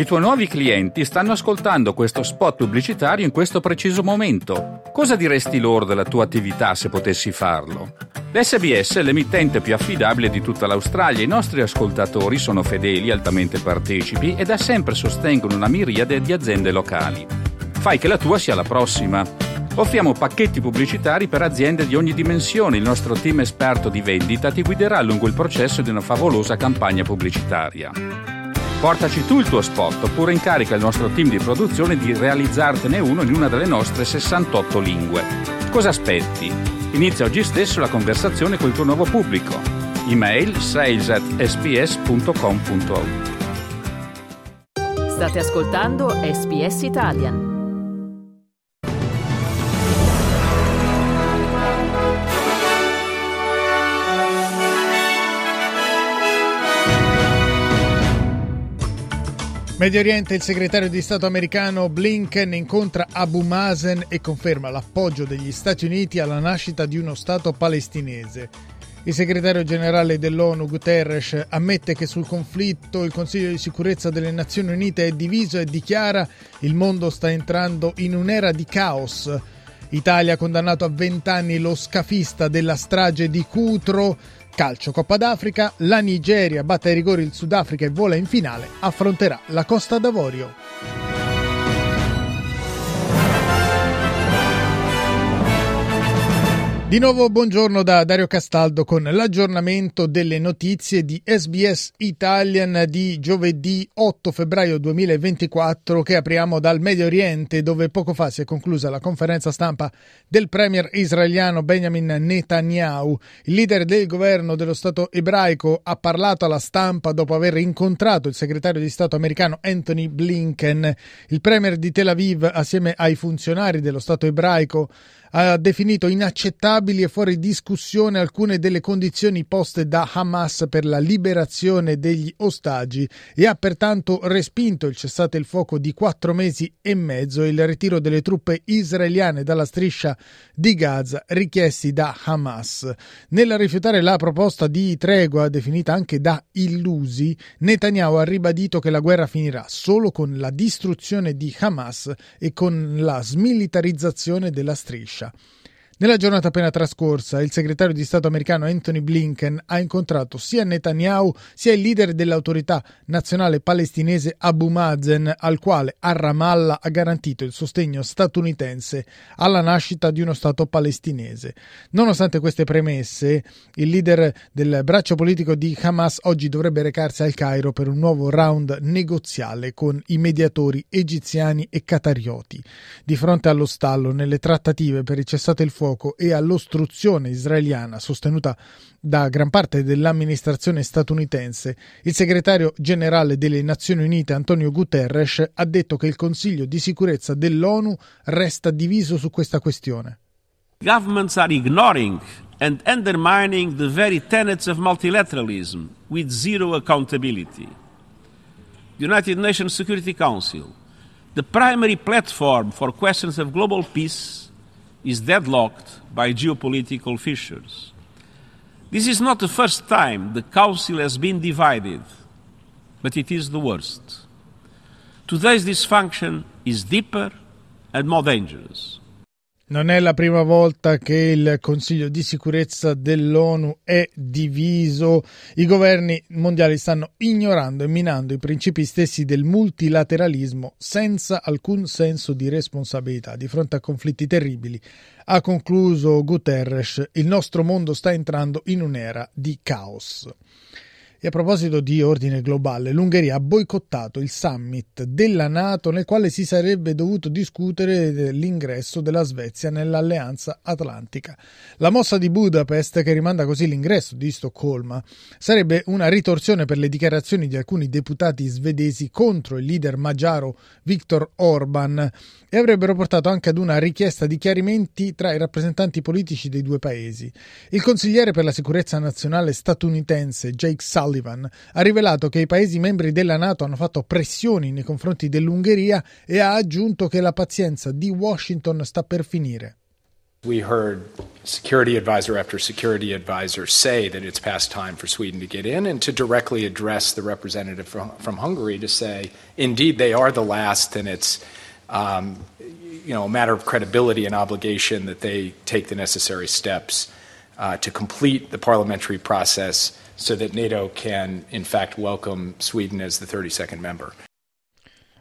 I tuoi nuovi clienti stanno ascoltando questo spot pubblicitario in questo preciso momento. Cosa diresti loro della tua attività se potessi farlo? L'SBS è l'emittente più affidabile di tutta l'Australia. I nostri ascoltatori sono fedeli, altamente partecipi e da sempre sostengono una miriade di aziende locali. Fai che la tua sia la prossima. Offriamo pacchetti pubblicitari per aziende di ogni dimensione. Il nostro team esperto di vendita ti guiderà lungo il processo di una favolosa campagna pubblicitaria. Portaci tu il tuo spot oppure incarica il nostro team di produzione di realizzartene uno in una delle nostre 68 lingue. Cosa aspetti? Inizia oggi stesso la conversazione col tuo nuovo pubblico. Email sales at sps.com.au State ascoltando SPS Italian. Medio Oriente, il segretario di Stato americano Blinken incontra Abu Mazen e conferma l'appoggio degli Stati Uniti alla nascita di uno Stato palestinese. Il segretario generale dell'ONU Guterres ammette che sul conflitto il Consiglio di sicurezza delle Nazioni Unite è diviso e dichiara il mondo sta entrando in un'era di caos. Italia ha condannato a 20 anni lo scafista della strage di Cutro. Calcio Coppa d'Africa, la Nigeria batte ai rigori il Sudafrica e vola in finale, affronterà la Costa d'Avorio. Di nuovo buongiorno da Dario Castaldo con l'aggiornamento delle notizie di SBS Italian di giovedì 8 febbraio 2024 che apriamo dal Medio Oriente dove poco fa si è conclusa la conferenza stampa del premier israeliano Benjamin Netanyahu. Il leader del governo dello Stato ebraico ha parlato alla stampa dopo aver incontrato il segretario di Stato americano Anthony Blinken. Il premier di Tel Aviv assieme ai funzionari dello Stato ebraico ha definito inaccettabili e fuori discussione alcune delle condizioni poste da Hamas per la liberazione degli ostaggi e ha pertanto respinto il cessate il fuoco di quattro mesi e mezzo e il ritiro delle truppe israeliane dalla striscia di Gaza richiesti da Hamas. Nel rifiutare la proposta di tregua definita anche da illusi, Netanyahu ha ribadito che la guerra finirà solo con la distruzione di Hamas e con la smilitarizzazione della striscia. Nella giornata appena trascorsa, il segretario di Stato americano Anthony Blinken ha incontrato sia Netanyahu sia il leader dell'autorità nazionale palestinese Abu Mazen, al quale a Ramallah ha garantito il sostegno statunitense alla nascita di uno Stato palestinese. Nonostante queste premesse, il leader del braccio politico di Hamas oggi dovrebbe recarsi al Cairo per un nuovo round negoziale con i mediatori egiziani e catarioti. Di fronte allo stallo nelle trattative per il cessate il fuoco, fuoco e all'ostruzione israeliana sostenuta da gran parte dell'amministrazione statunitense, il segretario generale delle Nazioni Unite Antonio Guterres ha detto che il Consiglio di sicurezza dell'ONU resta diviso su questa questione. Governments are ignoring and undermining the very tenets of multilateralism with zero accountability. The United Nations Security Council, the primary platform for questions of global peace is deadlocked by geopolitical fissures. This is not the first time the Council has been divided, but it is the worst. Today's dysfunction is deeper and more dangerous. Non è la prima volta che il Consiglio di sicurezza dell'ONU è diviso. I governi mondiali stanno ignorando e minando i principi stessi del multilateralismo senza alcun senso di responsabilità di fronte a conflitti terribili. Ha concluso Guterres, il nostro mondo sta entrando in un'era di caos. E a proposito di ordine globale, l'Ungheria ha boicottato il summit della Nato nel quale si sarebbe dovuto discutere dell'ingresso della Svezia nell'alleanza atlantica. La mossa di Budapest, che rimanda così l'ingresso di Stoccolma, sarebbe una ritorsione per le dichiarazioni di alcuni deputati svedesi contro il leader magiaro Viktor Orban e avrebbero portato anche ad una richiesta di chiarimenti tra i rappresentanti politici dei due paesi. Il consigliere per la sicurezza nazionale statunitense Jake Sullivan Sullivan ha rivelato che i Paesi membri della Nato hanno fatto pressioni nei confronti dell'Ungheria e ha aggiunto che la pazienza di Washington sta per finire. We heard security advisor after security advisor say that it's past time for Sweden to get in and to directly address the representative from, from Hungary to say, indeed, they are the last and it's um, you know, a matter of credibility and obligation that they take the necessary steps uh, to complete the parliamentary process so that NATO can, in fact, welcome Sweden as the 32nd member.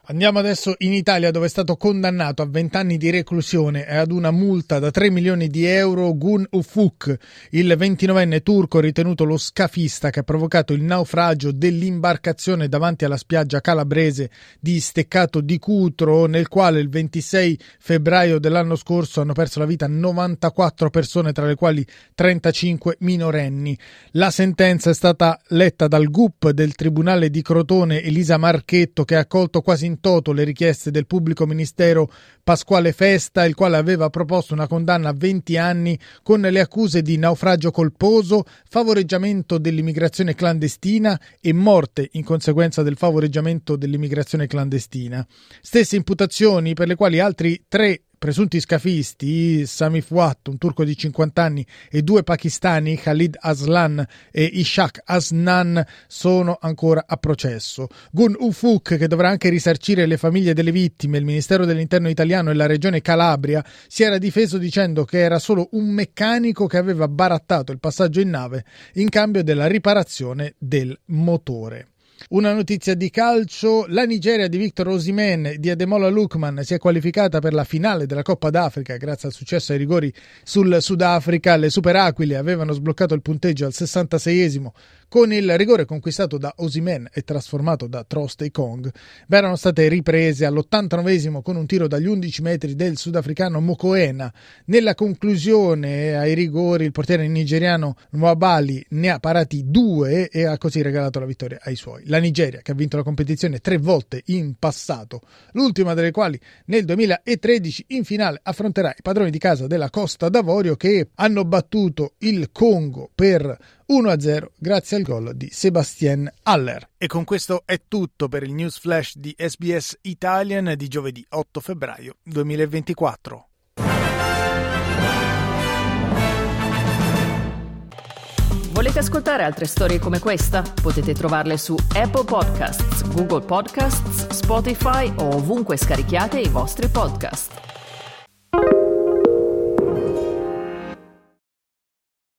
Andiamo adesso in Italia dove è stato condannato a 20 anni di reclusione e ad una multa da 3 milioni di euro Gun Ufuk, il 29enne turco ritenuto lo scafista che ha provocato il naufragio dell'imbarcazione davanti alla spiaggia calabrese di Steccato di Cutro nel quale il 26 febbraio dell'anno scorso hanno perso la vita 94 persone tra le quali 35 minorenni. La sentenza è stata letta dal GUP del Tribunale di Crotone Elisa Marchetto che ha accolto quasi in toto le richieste del pubblico ministero Pasquale Festa, il quale aveva proposto una condanna a 20 anni con le accuse di naufragio colposo, favoreggiamento dell'immigrazione clandestina e morte in conseguenza del favoreggiamento dell'immigrazione clandestina. Stesse imputazioni per le quali altri tre presunti scafisti, Sami Fouad, un turco di 50 anni, e due pakistani, Khalid Aslan e Ishak Asnan, sono ancora a processo. Gun Ufuk, che dovrà anche risarcire le famiglie delle vittime, il Ministero dell'Interno italiano e la regione Calabria, si era difeso dicendo che era solo un meccanico che aveva barattato il passaggio in nave in cambio della riparazione del motore. Una notizia di calcio, la Nigeria di Victor Osimen di Ademola Lukman si è qualificata per la finale della Coppa d'Africa grazie al successo ai rigori sul Sudafrica. Le Super Aquile avevano sbloccato il punteggio al 66esimo con il rigore conquistato da Osimen e trasformato da Trost e Kong, erano state riprese all'89 con un tiro dagli 11 metri del sudafricano Mokoena. Nella conclusione ai rigori il portiere nigeriano Nwabali ne ha parati due e ha così regalato la vittoria ai suoi. La Nigeria che ha vinto la competizione tre volte in passato, l'ultima delle quali nel 2013 in finale affronterà i padroni di casa della Costa d'Avorio che hanno battuto il Congo per 1-0 grazie al gol di Sebastien Haller. E con questo è tutto per il news flash di SBS Italian di giovedì 8 febbraio 2024. Volete ascoltare altre storie come questa? Potete trovarle su Apple Podcasts, Google Podcasts, Spotify o ovunque scarichiate i vostri podcast.